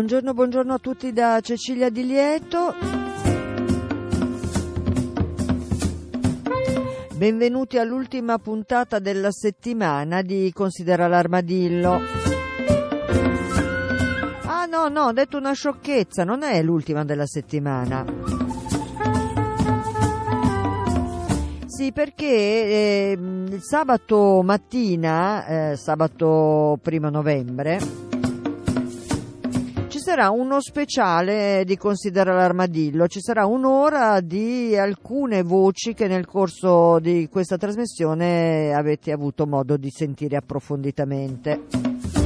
Buongiorno, buongiorno a tutti da Cecilia Di Lieto. Benvenuti all'ultima puntata della settimana di Considera l'armadillo. Ah no, no, ho detto una sciocchezza, non è l'ultima della settimana. Sì, perché eh, sabato mattina, eh, sabato primo novembre, sarà uno speciale di Considera l'armadillo, ci sarà un'ora di alcune voci che nel corso di questa trasmissione avete avuto modo di sentire approfonditamente.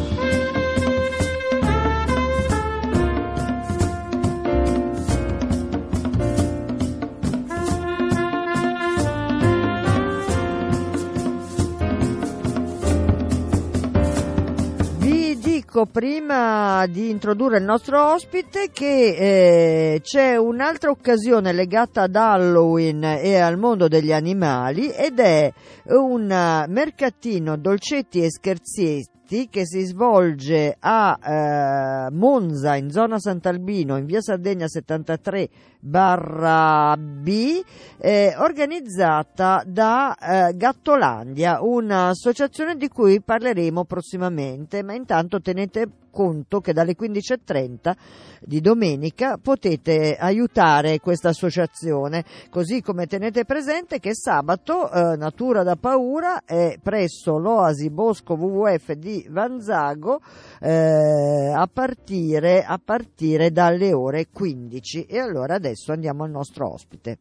Dico prima di introdurre il nostro ospite che eh, c'è un'altra occasione legata ad Halloween e al mondo degli animali ed è un mercatino dolcetti e scherzetti che si svolge a eh, Monza in zona Sant'Albino in via Sardegna 73 barra B eh, organizzata da eh, Gattolandia un'associazione di cui parleremo prossimamente. Ma intanto tenete conto che dalle 15.30 di domenica potete aiutare questa associazione, così come tenete presente che sabato eh, Natura da Paura è presso l'Oasi Bosco WWF di Vanzago eh, a, partire, a partire dalle ore 15 e allora adesso andiamo al nostro ospite.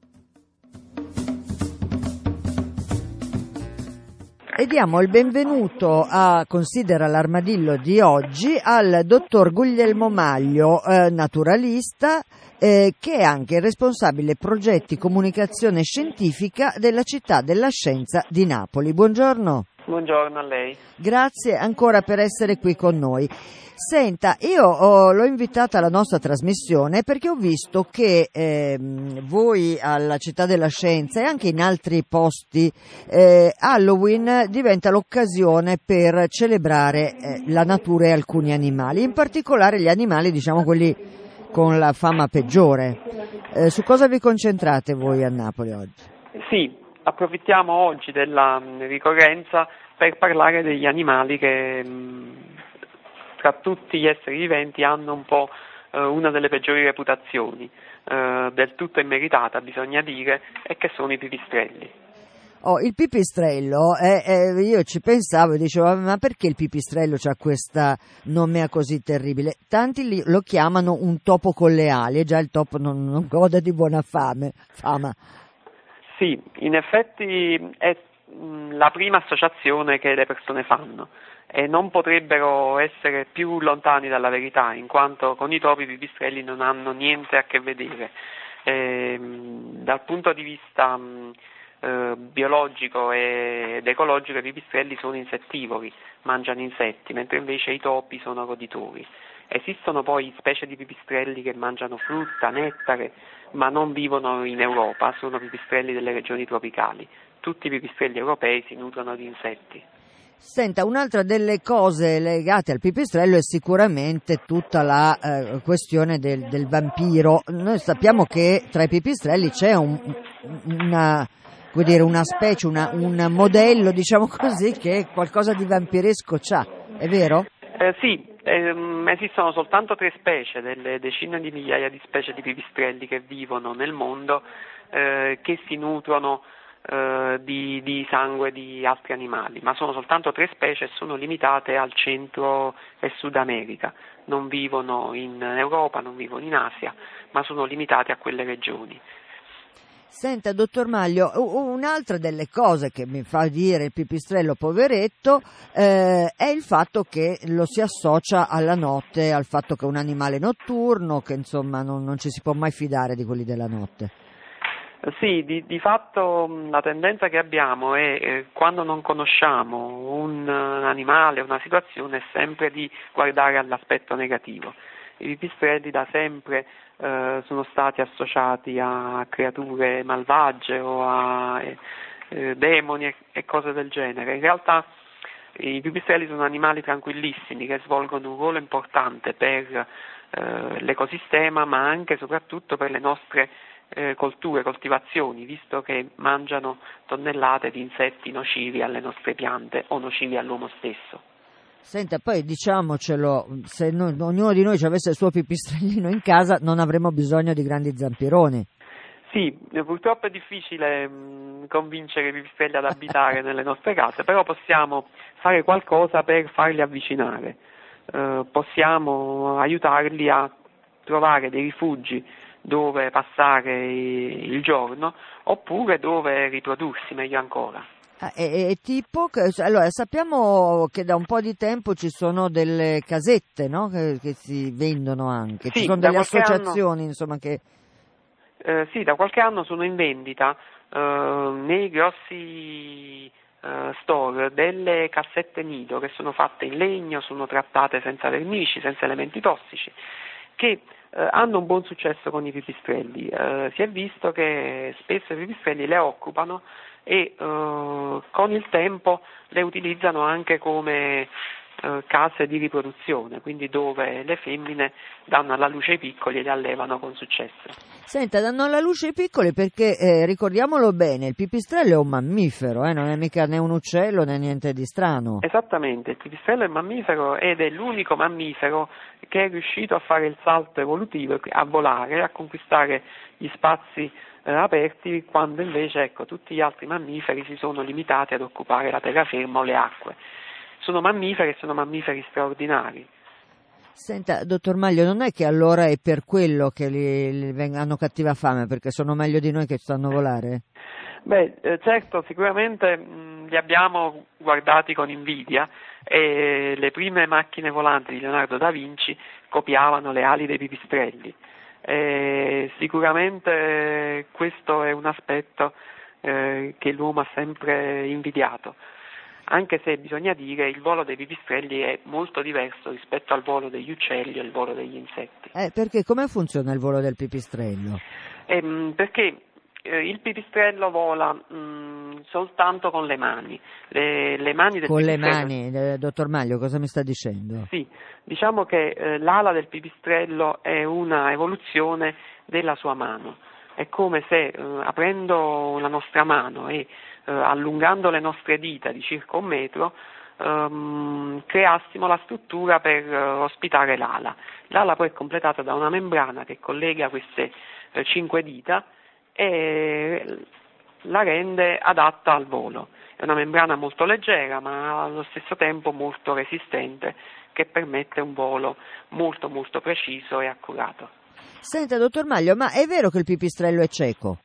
e diamo il benvenuto a Considera l'armadillo di oggi al dottor Guglielmo Maglio, eh, naturalista, eh, che è anche responsabile progetti comunicazione scientifica della città della scienza di Napoli. Buongiorno. Buongiorno a lei. Grazie ancora per essere qui con noi. Senta, io ho, l'ho invitata alla nostra trasmissione perché ho visto che eh, voi alla Città della Scienza e anche in altri posti eh, Halloween diventa l'occasione per celebrare eh, la natura e alcuni animali, in particolare gli animali, diciamo quelli con la fama peggiore. Eh, su cosa vi concentrate voi a Napoli oggi? Sì, approfittiamo oggi della ricorrenza per parlare degli animali che tra tutti gli esseri viventi hanno un po' eh, una delle peggiori reputazioni, eh, del tutto immeritata bisogna dire, e che sono i pipistrelli. Oh, il pipistrello, eh, eh, io ci pensavo e dicevo, ma perché il pipistrello ha questa nomea così terribile? Tanti lo chiamano un topo con le ali, e già il topo non, non gode di buona fame, fama. Sì, in effetti è mh, la prima associazione che le persone fanno e non potrebbero essere più lontani dalla verità, in quanto con i topi i pipistrelli non hanno niente a che vedere. E, dal punto di vista mh, eh, biologico ed ecologico i pipistrelli sono insettivori, mangiano insetti, mentre invece i topi sono roditori. Esistono poi specie di pipistrelli che mangiano frutta, nettare, ma non vivono in Europa, sono pipistrelli delle regioni tropicali. Tutti i pipistrelli europei si nutrono di insetti. Senta, un'altra delle cose legate al pipistrello è sicuramente tutta la eh, questione del, del, vampiro. Noi sappiamo che tra i pipistrelli c'è un, una, dire, una, specie, una, un modello, diciamo così, che qualcosa di vampiresco c'ha, è vero? Eh, sì, ehm, esistono soltanto tre specie, delle decine di migliaia di specie di pipistrelli che vivono nel mondo, eh, che si nutrono eh, di, di, sangue di altri animali, ma sono soltanto tre specie e sono limitate al centro e Sud America, non vivono in Europa, non vivono in Asia, ma sono limitate a quelle regioni. Senta, dottor Maglio, un'altra delle cose che mi fa dire il pipistrello poveretto eh, è il fatto che lo si associa alla notte, al fatto che è un animale notturno, che insomma non, non ci si può mai fidare di quelli della notte. Sì, di, di, fatto la tendenza che abbiamo è eh, quando non conosciamo un, un animale, una situazione, è sempre di guardare all'aspetto negativo. I pipistrelli da sempre eh, sono stati associati a creature malvagie o a eh, eh, demoni e, e, cose del genere. In realtà i pipistrelli sono animali tranquillissimi che svolgono un ruolo importante per eh, l'ecosistema ma anche e soprattutto per le nostre eh, colture, coltivazioni, visto che mangiano tonnellate di insetti nocivi alle nostre piante o nocivi all'uomo stesso. Senta, poi diciamocelo, se noi, ognuno di noi avesse il suo pipistrellino in casa non avremmo bisogno di grandi zampironi. Sì, purtroppo è difficile mh, convincere i pipistrelli ad abitare nelle nostre case, però possiamo fare qualcosa per farli avvicinare, eh, possiamo aiutarli a trovare dei rifugi dove passare il giorno oppure dove riprodursi meglio ancora. Ah, e, e, tipo, allora, sappiamo che da un po' di tempo ci sono delle casette no? che, che, si vendono anche, sì, ci sono delle associazioni anno, insomma, che... Eh, sì, da qualche anno sono in vendita eh, nei grossi eh, store delle cassette nido che sono fatte in legno, sono trattate senza vernici, senza elementi tossici, che eh, hanno un buon successo con i pipistrelli. Eh, si è visto che spesso i pipistrelli le occupano e eh, con il tempo le utilizzano anche come eh, case di riproduzione, quindi dove le femmine danno alla luce i piccoli e li allevano con successo. Senta, danno alla luce i piccoli perché, eh, ricordiamolo bene, il pipistrello è un mammifero, eh, non è mica né un uccello né niente di strano. Esattamente, il pipistrello è un mammifero ed è l'unico mammifero che è riuscito a fare il salto evolutivo, a volare, a conquistare gli spazi eh, aperti, quando invece ecco, tutti gli altri mammiferi si sono limitati ad occupare la terraferma o le acque. Sono mammiferi e sono mammiferi straordinari. Senta, dottor Maglio, non è che allora è per quello che li, li hanno cattiva fame, perché sono meglio di noi che stanno a volare? Beh, eh, certo, sicuramente mh, li abbiamo guardati con invidia e le prime macchine volanti di Leonardo da Vinci copiavano le ali dei pipistrelli. E sicuramente questo è un aspetto eh, che l'uomo ha sempre invidiato, anche se bisogna dire che il volo dei pipistrelli è molto diverso rispetto al volo degli uccelli e al volo degli insetti. Eh, perché come funziona il volo del pipistrello? Eh, perché eh, il pipistrello vola mh, mm, soltanto con le mani. Le, le mani con le mani, eh, dottor Maglio, cosa mi sta dicendo? Sì, diciamo che eh, l'ala del pipistrello è una evoluzione della sua mano. È come se eh, aprendo la nostra mano e eh, allungando le nostre dita di circa un metro ehm, creassimo la struttura per eh, ospitare l'ala. L'ala poi è completata da una membrana che collega queste cinque dita e la rende adatta al volo. È una membrana molto leggera ma allo stesso tempo molto resistente che permette un volo molto molto preciso e accurato. Senta, dottor Maglio, ma è vero che il pipistrello è cieco?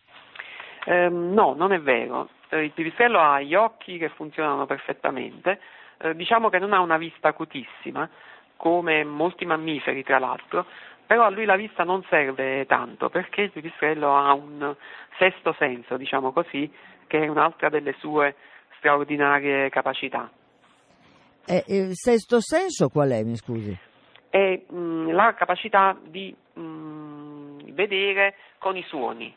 Eh, no, non è vero. Eh, il pipistrello ha gli occhi che funzionano perfettamente, eh, diciamo che non ha una vista acutissima, come molti mammiferi tra l'altro, però a lui la vista non serve tanto perché il pipistrello ha un sesto senso, diciamo così, che è un'altra delle sue straordinarie capacità. Eh, il sesto senso qual è, mi scusi? È mh, mm, la capacità di mh, mm, vedere con i suoni.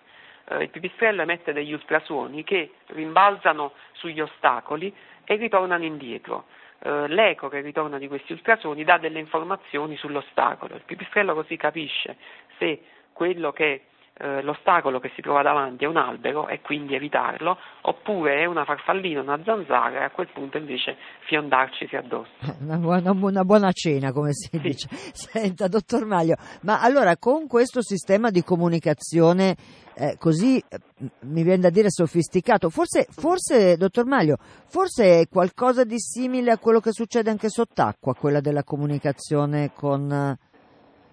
Eh, il pipistrello emette degli ultrasuoni che rimbalzano sugli ostacoli e ritornano indietro eh, l'eco che ritorna di questi ultrasuoni dà delle informazioni sull'ostacolo. Il pipistrello così capisce se quello che eh, l'ostacolo che si trova davanti è un albero e quindi evitarlo, oppure è una farfallina, una zanzara e a quel punto invece fiondarcisi addosso. Una buona, una buona cena, come si sì. dice. Senta, dottor Maglio, ma allora con questo sistema di comunicazione eh, così, eh, mi viene da dire sofisticato, forse, forse, dottor Maglio, forse è qualcosa di simile a quello che succede anche sott'acqua, quella della comunicazione con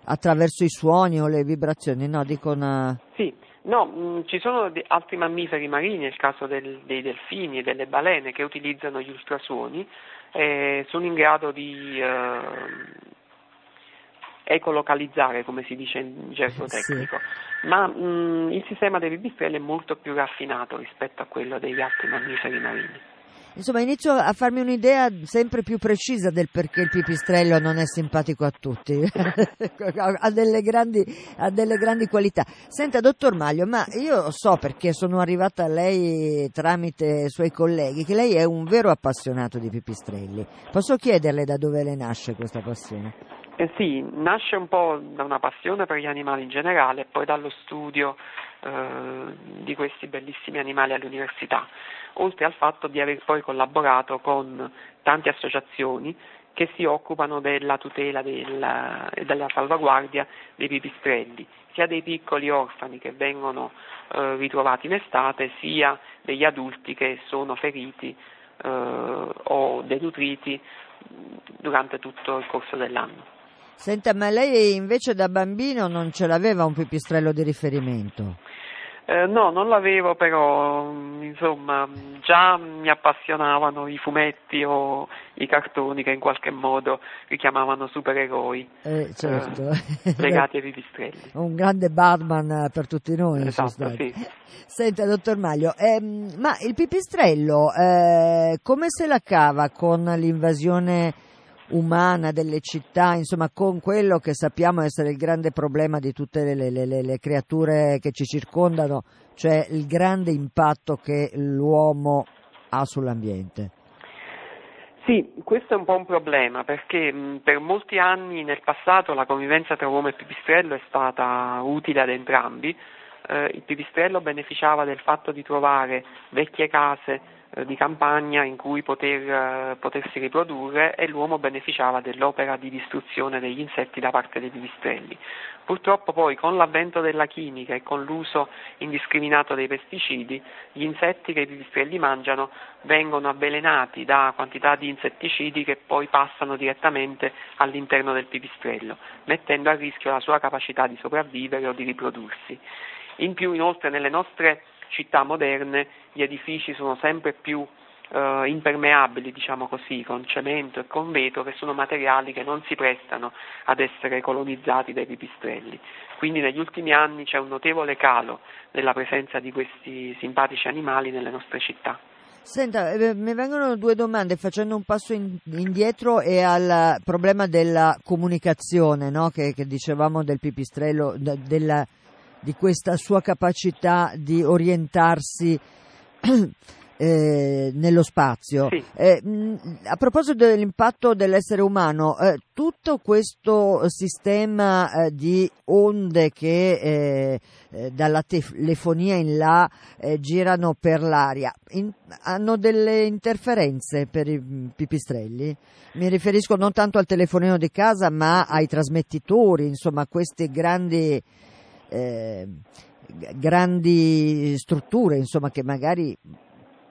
attraverso i suoni o le vibrazioni, no? Dico una... Sì, No, mh, mm, ci sono altri mammiferi marini, nel caso del, dei delfini e delle balene, che utilizzano gli ultrasuoni e sono in grado di eh, ecolocalizzare, come si dice in gergo tecnico. Sì. Ma mh, mm, il sistema dei pipistrelli è molto più raffinato rispetto a quello degli altri mammiferi marini. Insomma, inizio a farmi un'idea sempre più precisa del perché il pipistrello non è simpatico a tutti, ha, delle grandi, ha, delle grandi, qualità. Senta, dottor Maglio, ma io so perché sono arrivata a lei tramite i suoi colleghi che lei è un vero appassionato di pipistrelli. Posso chiederle da dove le nasce questa passione? Eh sì, nasce un po' da una passione per gli animali in generale e poi dallo studio eh, di questi bellissimi animali all'università oltre al fatto di aver poi collaborato con tante associazioni che si occupano della tutela e della, della, salvaguardia dei pipistrelli, sia dei piccoli orfani che vengono eh, ritrovati in estate, sia degli adulti che sono feriti eh, o denutriti durante tutto il corso dell'anno. Senta, ma lei invece da bambino non ce l'aveva un pipistrello di riferimento? Eh, no, non l'avevo, però insomma già mi appassionavano i fumetti o i cartoni che in qualche modo richiamavano supereroi eh, certo. eh, legati ai pipistrelli. Un grande Batman per tutti noi. Esatto, sì. Senta, dottor Maglio, ehm, ma il pipistrello eh, come se la cava con l'invasione umana delle città, insomma con quello che sappiamo essere il grande problema di tutte le, le, le, le creature che ci circondano, cioè il grande impatto che l'uomo ha sull'ambiente. Sì, questo è un po' un problema perché mh, per molti anni nel passato la convivenza tra uomo e pipistrello è stata utile ad entrambi. Eh, il pipistrello beneficiava del fatto di trovare vecchie case di campagna in cui poter, eh, potersi riprodurre e l'uomo beneficiava dell'opera di distruzione degli insetti da parte dei pipistrelli. Purtroppo poi con l'avvento della chimica e con l'uso indiscriminato dei pesticidi, gli insetti che i pipistrelli mangiano vengono avvelenati da quantità di insetticidi che poi passano direttamente all'interno del pipistrello, mettendo a rischio la sua capacità di sopravvivere o di riprodursi. In più, inoltre, nelle nostre città moderne gli edifici sono sempre più eh, impermeabili, diciamo così, con cemento e con vetro, che sono materiali che non si prestano ad essere colonizzati dai pipistrelli. Quindi negli ultimi anni c'è un notevole calo nella presenza di questi simpatici animali nelle nostre città. Senta, eh, mi vengono due domande facendo un passo in, indietro e al problema della comunicazione, no? che, che, dicevamo del pipistrello, della, di questa sua capacità di orientarsi eh, nello spazio. Sì. Eh, mh, a proposito dell'impatto dell'essere umano, eh, tutto questo sistema eh, di onde che eh, eh, dalla telefonia in là girano per l'aria in, hanno delle interferenze per i pipistrelli? Mi riferisco non tanto al telefonino di casa, ma ai trasmettitori, insomma, questi grandi eh, grandi strutture insomma, che magari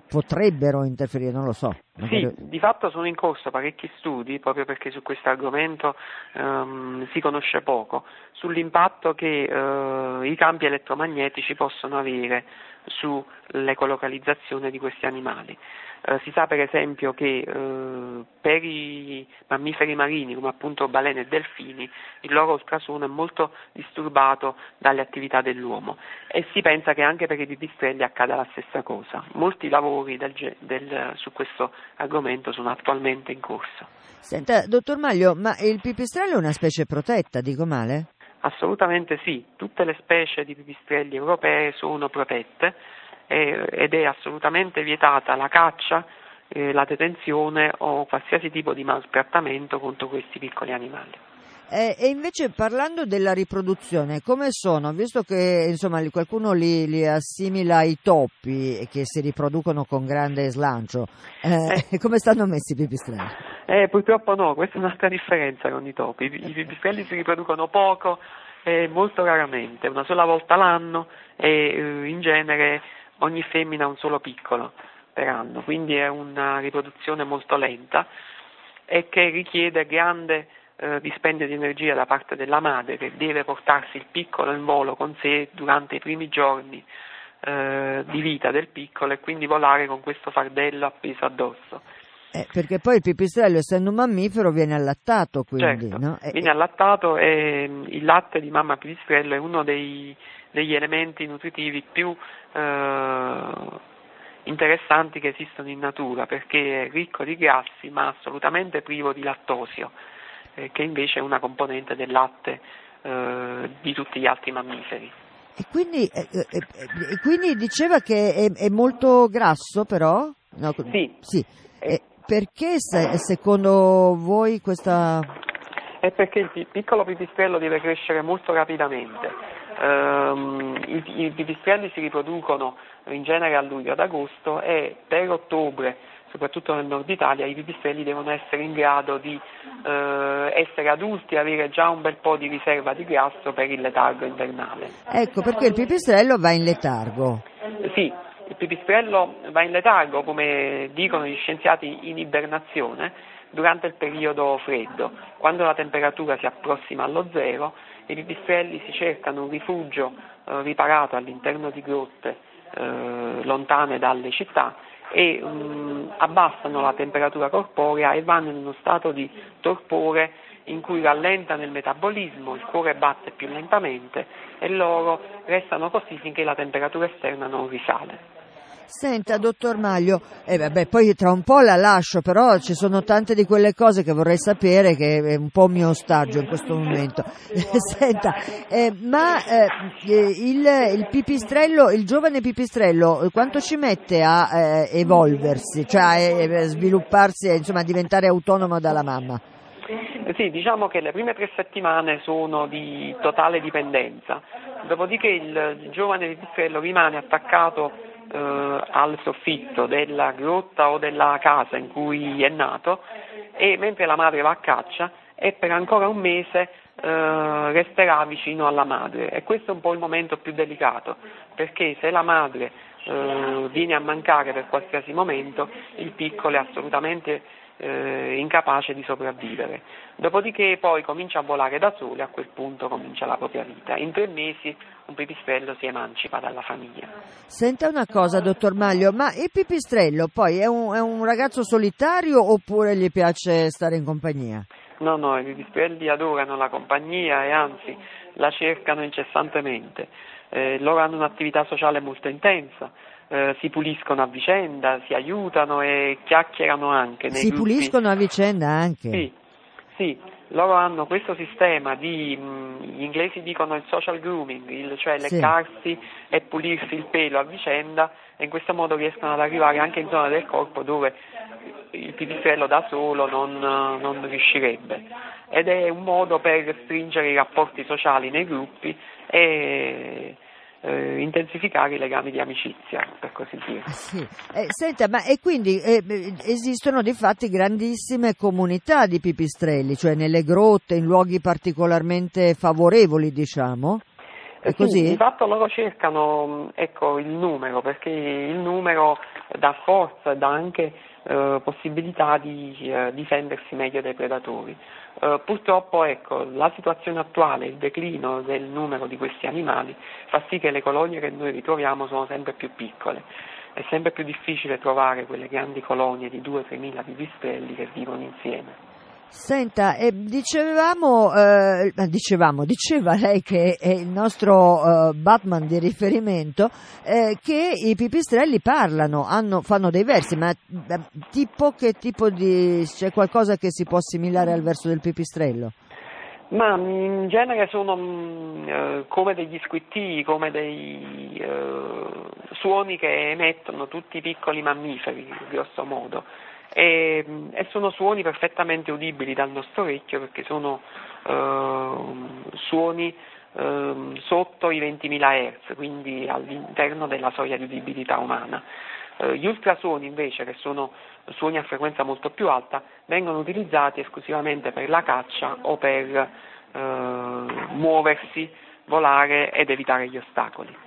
potrebbero interferire, non lo so. Magari... Sì, di fatto sono in corso parecchi studi, proprio perché su questo argomento um, si conosce poco, sull'impatto che uh, i campi elettromagnetici possono avere sull'ecolocalizzazione di questi animali. Eh, si sa per esempio che eh, per i mammiferi marini come appunto balene e delfini il loro ultrasuono è molto disturbato dalle attività dell'uomo e si pensa che anche per i pipistrelli accada la stessa cosa. Molti lavori del, del, su questo argomento sono attualmente in corso. Senta, dottor Maglio, ma il pipistrello è una specie protetta, dico male? Assolutamente sì, tutte le specie di pipistrelli europee sono protette eh, ed è assolutamente vietata la caccia, eh, la detenzione o qualsiasi tipo di maltrattamento contro questi piccoli animali. Eh, e invece parlando della riproduzione, come sono? Visto che insomma, qualcuno li, li, assimila ai topi che si riproducono con grande slancio, eh, eh. come stanno messi i pipistrelli? Eh, purtroppo no, questa è un'altra differenza con i topi. I, i pipistrelli si riproducono poco e molto raramente, una sola volta l'anno e eh, in genere ogni femmina ha un solo piccolo per anno, quindi è una riproduzione molto lenta e che richiede grande eh, dispendio di energia da parte della madre che deve portarsi il piccolo in volo con sé durante i primi giorni eh, di vita del piccolo e quindi volare con questo fardello appeso addosso. Eh, perché poi il pipistrello, essendo un mammifero, viene allattato, quindi, certo, no? viene allattato e mm, il latte di mamma pipistrello è uno dei, degli elementi nutritivi più eh, interessanti che esistono in natura perché è ricco di grassi ma assolutamente privo di lattosio, eh, che invece è una componente del latte eh, di tutti gli altri mammiferi. E quindi, e quindi diceva che è, è, molto grasso però? No, sì. sì. perché se, secondo voi questa... È perché il piccolo pipistrello deve crescere molto rapidamente. Um, i, I pipistrelli si riproducono in genere a luglio ad agosto e per ottobre, soprattutto nel nord Italia, i pipistrelli devono essere in grado di eh, essere adulti e avere già un bel po' di riserva di grasso per il letargo invernale. Ecco perché il pipistrello va in letargo. Sì, il pipistrello va in letargo, come dicono gli scienziati, in ibernazione durante il periodo freddo, quando la temperatura si approssima allo zero i pipistrelli si cercano un rifugio eh, riparato all'interno di grotte eh, lontane dalle città e um, abbassano la temperatura corporea e vanno in uno stato di torpore in cui rallentano il metabolismo, il cuore batte più lentamente e loro restano così finché la temperatura esterna non risale. Senta, dottor Maglio, eh, vabbè, poi tra un po' la lascio, però ci sono tante di quelle cose che vorrei sapere che è un po' mio ostaggio in questo momento. Senta, eh, ma eh, il, il, pipistrello, il giovane pipistrello, quanto ci mette a eh, evolversi, cioè a eh, svilupparsi, insomma, a diventare autonomo dalla mamma? Sì, diciamo che le prime tre settimane sono di totale dipendenza, dopodiché il giovane pipistrello rimane attaccato eh, al soffitto della grotta o della casa in cui è nato e mentre la madre va a caccia e per ancora un mese eh, resterà vicino alla madre. E questo è un po' il momento più delicato perché se la madre eh, viene a mancare per qualsiasi momento il piccolo è assolutamente eh, incapace di sopravvivere. Dopodiché poi comincia a volare da solo e a quel punto comincia la propria vita. In tre mesi un pipistrello si emancipa dalla famiglia. Senta una cosa, dottor Maglio, ma il pipistrello poi è un, è un ragazzo solitario oppure gli piace stare in compagnia? No, no, i pipistrelli adorano la compagnia e anzi la cercano incessantemente. Eh, loro hanno un'attività sociale molto intensa eh, si puliscono a vicenda, si aiutano e chiacchierano anche. si gruppi. puliscono a vicenda anche? Sì, sì, loro hanno questo sistema di, mh, gli inglesi dicono il social grooming, il, cioè sì. leccarsi e pulirsi il pelo a vicenda e in questo modo riescono ad arrivare anche in zone del corpo dove il pipistrello da solo non, non riuscirebbe. Ed è un modo per stringere i rapporti sociali nei gruppi e eh, intensificare i legami di amicizia, per così dire. Ah, sì. Eh, senta, ma e quindi eh, esistono di fatti grandissime comunità di pipistrelli, cioè nelle grotte, in luoghi particolarmente favorevoli, diciamo? È così? Sì, di fatto loro cercano ecco, il numero, perché il numero dà forza e dà anche eh, possibilità di eh, difendersi meglio dai predatori. Eh, purtroppo ecco, la situazione attuale, il declino del numero di questi animali fa sì che le colonie che noi ritroviamo sono sempre più piccole. È sempre più difficile trovare quelle grandi colonie di 2-3 mila pipistrelli che vivono insieme. Senta, eh, dicevamo, eh, dicevamo, diceva lei che è il nostro eh, Batman di riferimento, eh, che i pipistrelli parlano, hanno, fanno dei versi, ma eh, tipo che tipo di... c'è qualcosa che si può assimilare al verso del pipistrello? Ma in genere sono mh, eh, come degli squittii, come dei suoni che emettono tutti i piccoli mammiferi, grosso modo e, e, sono suoni perfettamente udibili dal nostro orecchio perché sono eh, suoni eh, sotto i 20.000 Hz, quindi all'interno della soglia di udibilità umana. Eh, gli ultrasuoni invece, che sono suoni a frequenza molto più alta, vengono utilizzati esclusivamente per la caccia o per eh, muoversi, volare ed evitare gli ostacoli.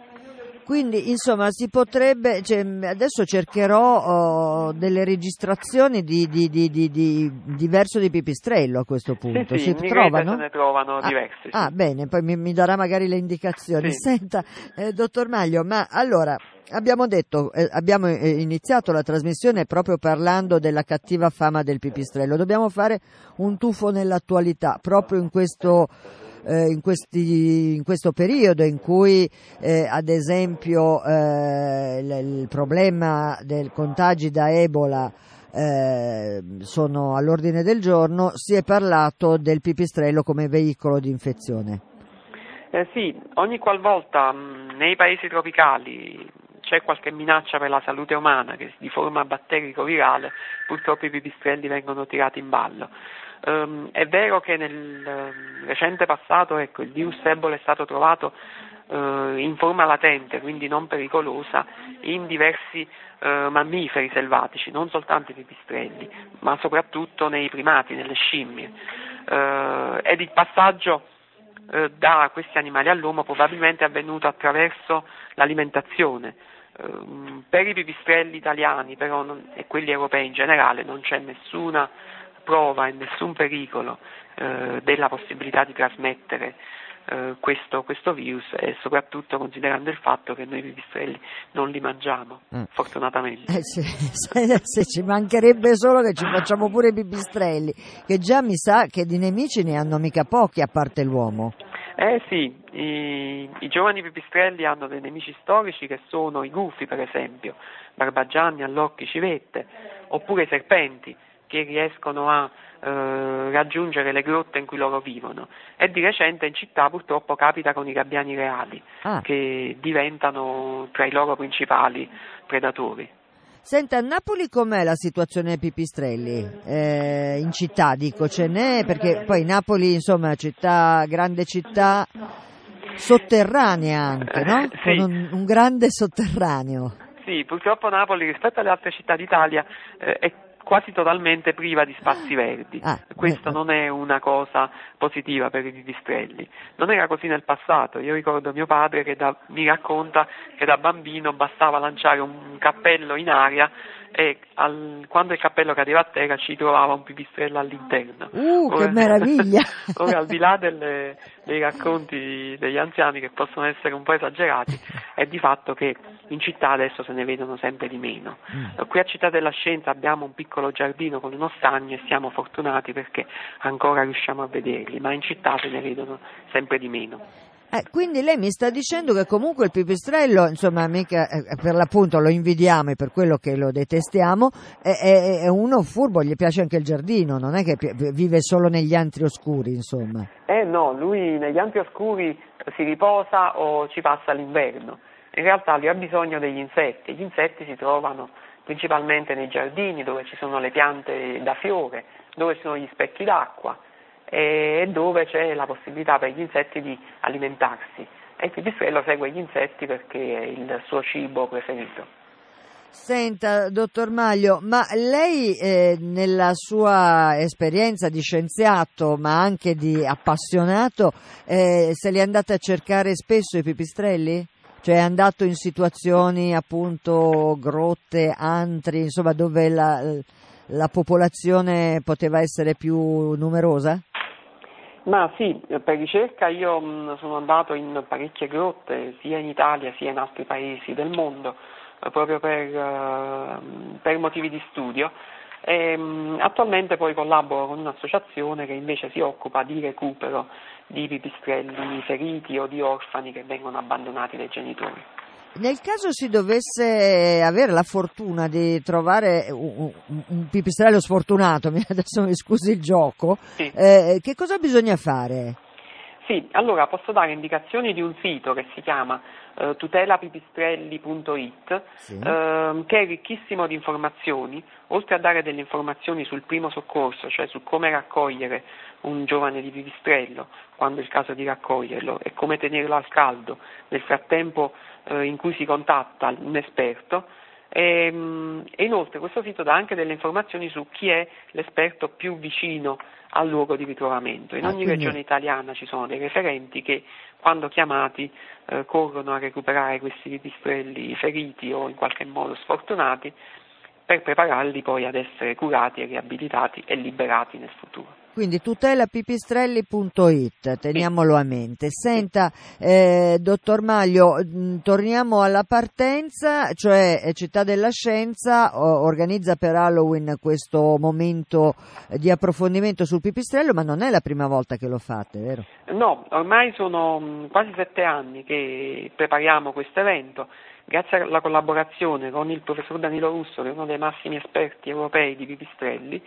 Quindi insomma si potrebbe, cioè, adesso cercherò oh, delle registrazioni di, di, di, di, diverso di pipistrello a questo punto. Sì, sì, si trovano? se ne trovano ah, diversi. Sì. Ah, bene, poi mi, mi, darà magari le indicazioni. Senta, eh, dottor Maglio, ma allora abbiamo detto, eh, abbiamo eh, iniziato la trasmissione proprio parlando della cattiva fama del pipistrello. Dobbiamo fare un tuffo nell'attualità, proprio in questo eh, in, questi, in, questo periodo in cui eh, ad esempio eh, l- il problema del contagi da Ebola eh, sono all'ordine del giorno, si è parlato del pipistrello come veicolo di infezione. Eh sì, ogni qualvolta mh, nei paesi tropicali c'è qualche minaccia per la salute umana che di forma batterico-virale, purtroppo i pipistrelli vengono tirati in ballo. Um, è vero che nel um, recente passato ecco, il virus Ebola è stato trovato uh, in forma latente, quindi non pericolosa, in diversi uh, mammiferi selvatici, non soltanto i pipistrelli, ma soprattutto nei primati, nelle scimmie. Uh, ed il passaggio da questi animali all'uomo probabilmente è avvenuto attraverso l'alimentazione. Ehm, per i pipistrelli italiani però non, e quelli europei in generale non c'è nessuna prova e nessun pericolo eh, della possibilità di trasmettere eh, questo, questo, virus e soprattutto considerando il fatto che noi i pipistrelli non li mangiamo, mm. fortunatamente. Eh sì, se, se, ci mancherebbe solo che ci facciamo pure i pipistrelli, che già mi sa che di nemici ne hanno mica pochi a parte l'uomo. Eh sì, i, i, giovani pipistrelli hanno dei nemici storici che sono i gufi per esempio, barbagianni, allocchi, civette, oppure i serpenti che riescono a eh, raggiungere le grotte in cui loro vivono e di recente in città purtroppo capita con i gabbiani reali ah. che diventano tra i loro principali predatori. Senta, a Napoli com'è la situazione dei pipistrelli? Eh, in città dico, ce n'è? Perché poi Napoli, insomma, città, grande città, sotterranea anche, no? Sì. Con un, un, grande sotterraneo. Sì, purtroppo Napoli rispetto alle altre città d'Italia eh, è quasi totalmente priva di spazi verdi. Ah, Questa ecco. non è una cosa positiva per i pipistrelli. Non era così nel passato. Io ricordo mio padre che da, mi racconta che da bambino bastava lanciare un cappello in aria e al, quando il cappello cadeva a terra ci trovava un pipistrello all'interno. Uh, ora, che meraviglia! ora, al di là delle, dei racconti degli anziani che possono essere un po' esagerati, è di fatto che in città adesso se ne vedono sempre di meno. Mm. Qui a Città della Scienza abbiamo un piccolo giardino con uno stagno e siamo fortunati perché ancora riusciamo a vederli, ma in città se ne vedono sempre di meno. Eh, quindi lei mi sta dicendo che comunque il pipistrello, insomma, mica, eh, per l'appunto lo invidiamo e per quello che lo detestiamo, è, è, è, uno furbo, gli piace anche il giardino, non è che vive solo negli antri oscuri, insomma. Eh no, lui negli antri oscuri si riposa o ci passa l'inverno. In realtà lui ha bisogno degli insetti, gli insetti si trovano principalmente nei giardini dove ci sono le piante da fiore, dove ci sono gli specchi d'acqua e dove c'è la possibilità per gli insetti di alimentarsi e il pipistrello segue gli insetti perché è il suo cibo preferito. Senta, dottor Maglio, ma lei eh, nella sua esperienza di scienziato, ma anche di appassionato, eh, se li è andata a cercare spesso i pipistrelli? Cioè è andato in situazioni appunto grotte, antri, insomma dove la, la popolazione poteva essere più numerosa? Ma sì, per ricerca io sono andato in parecchie grotte, sia in Italia sia in altri paesi del mondo, eh, proprio per, uh, per, motivi di studio. E, attualmente poi collaboro con un'associazione che invece si occupa di recupero di pipistrelli feriti o di orfani che vengono abbandonati dai genitori. Nel caso si dovesse avere la fortuna di trovare un, un, un pipistrello sfortunato, adesso mi scusi il gioco, sì. eh, che cosa bisogna fare? Sì, allora posso dare indicazioni di un sito che si chiama eh, tutelapipistrelli.it sì. eh, che è ricchissimo di informazioni, oltre a dare delle informazioni sul primo soccorso, cioè su come raccogliere un giovane di pipistrello quando è il caso di raccoglierlo e come tenerlo al caldo nel frattempo eh, in cui si contatta un esperto, E, ehm, e, inoltre questo sito dà anche delle informazioni su chi è l'esperto più vicino al luogo di ritrovamento. In ah, ogni quindi... regione italiana ci sono dei referenti che quando chiamati eh, corrono a recuperare questi pipistrelli feriti o in qualche modo sfortunati per prepararli poi ad essere curati, riabilitati e liberati nel futuro. Quindi tutelapipistrelli.it, teniamolo a mente. Senta, eh, dottor Maglio, mm, torniamo alla partenza, cioè eh, Città della Scienza organizza per Halloween questo momento di approfondimento sul pipistrello, ma non è la prima volta che lo fate, vero? No, ormai sono mm, quasi sette anni che prepariamo questo evento grazie alla collaborazione con il professor Danilo Russo, che è uno dei massimi esperti europei di pipistrelli,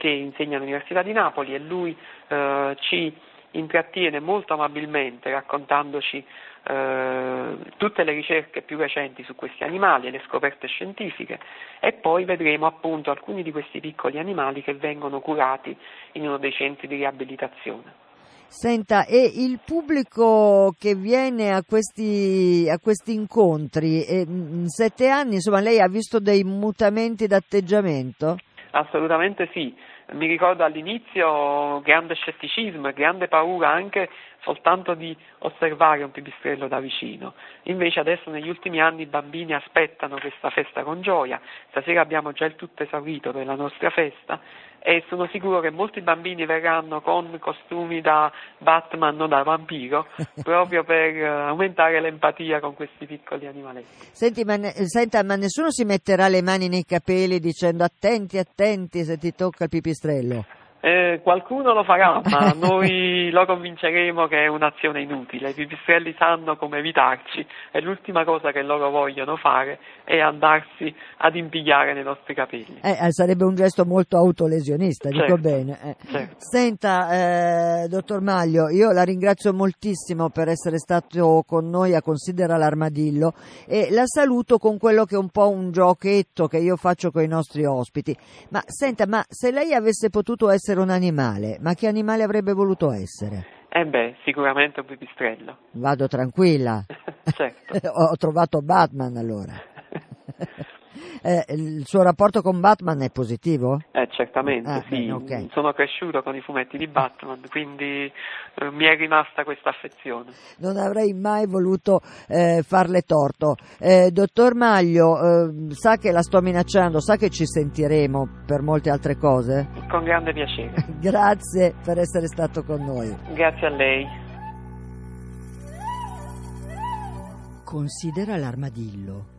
che insegna all'Università di Napoli e lui eh, ci intrattiene molto amabilmente raccontandoci eh, tutte le ricerche più recenti su questi animali e le scoperte scientifiche e poi vedremo appunto alcuni di questi piccoli animali che vengono curati in uno dei centri di riabilitazione. Senta, e il pubblico che viene a questi, a questi incontri, eh, in sette anni, insomma, lei ha visto dei mutamenti d'atteggiamento? Assolutamente sì, mi ricordo all'inizio grande scetticismo, grande paura anche soltanto di osservare un pipistrello da vicino. Invece adesso negli ultimi anni i bambini aspettano questa festa con gioia. Stasera abbiamo già il tutto esaurito per la nostra festa e sono sicuro che molti bambini verranno con costumi da Batman o da vampiro proprio per eh, aumentare l'empatia con questi piccoli animaletti. Senti, ma, senta, ma nessuno si metterà le mani nei capelli dicendo attenti, attenti se ti tocca il pipistrello? Eh, qualcuno lo farà, ma noi lo convinceremo che è un'azione inutile. I pipistrelli sanno come evitarci e l'ultima cosa che loro vogliono fare è andarsi ad impigliare nei nostri capelli. Eh, eh sarebbe un gesto molto autolesionista, certo, dico bene. Eh. Certo. Senta, eh, dottor Maglio, io la ringrazio moltissimo per essere stato con noi a Considera l'Armadillo e la saluto con quello che è un po' un giochetto che io faccio con i nostri ospiti. Ma senta, ma se lei avesse potuto essere essere un animale, ma che animale avrebbe voluto essere? Eh beh, sicuramente un pipistrello. Vado tranquilla. certo. Ho trovato Batman allora. Eh, il suo rapporto con Batman è positivo? Eh, certamente, ah, sì. Bene, okay. Sono cresciuto con i fumetti di Batman, quindi eh, mi è rimasta questa affezione. Non avrei mai voluto eh, farle torto. Eh, dottor Maglio, eh, sa che la sto minacciando, sa che ci sentiremo per molte altre cose? Con grande piacere. Grazie per essere stato con noi. Grazie a lei. Considera l'armadillo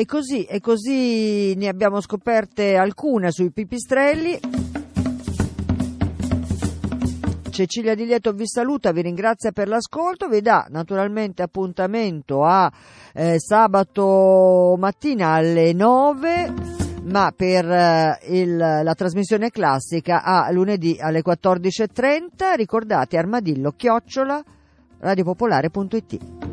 E così, e così ne abbiamo scoperte alcune sui pipistrelli. Cecilia Di Lieto vi saluta, vi ringrazia per l'ascolto, vi dà naturalmente appuntamento a eh, sabato mattina alle 9 ma per eh, il, la trasmissione classica a lunedì alle 14.30 ricordate armadillo chiocciola radiopopolare.it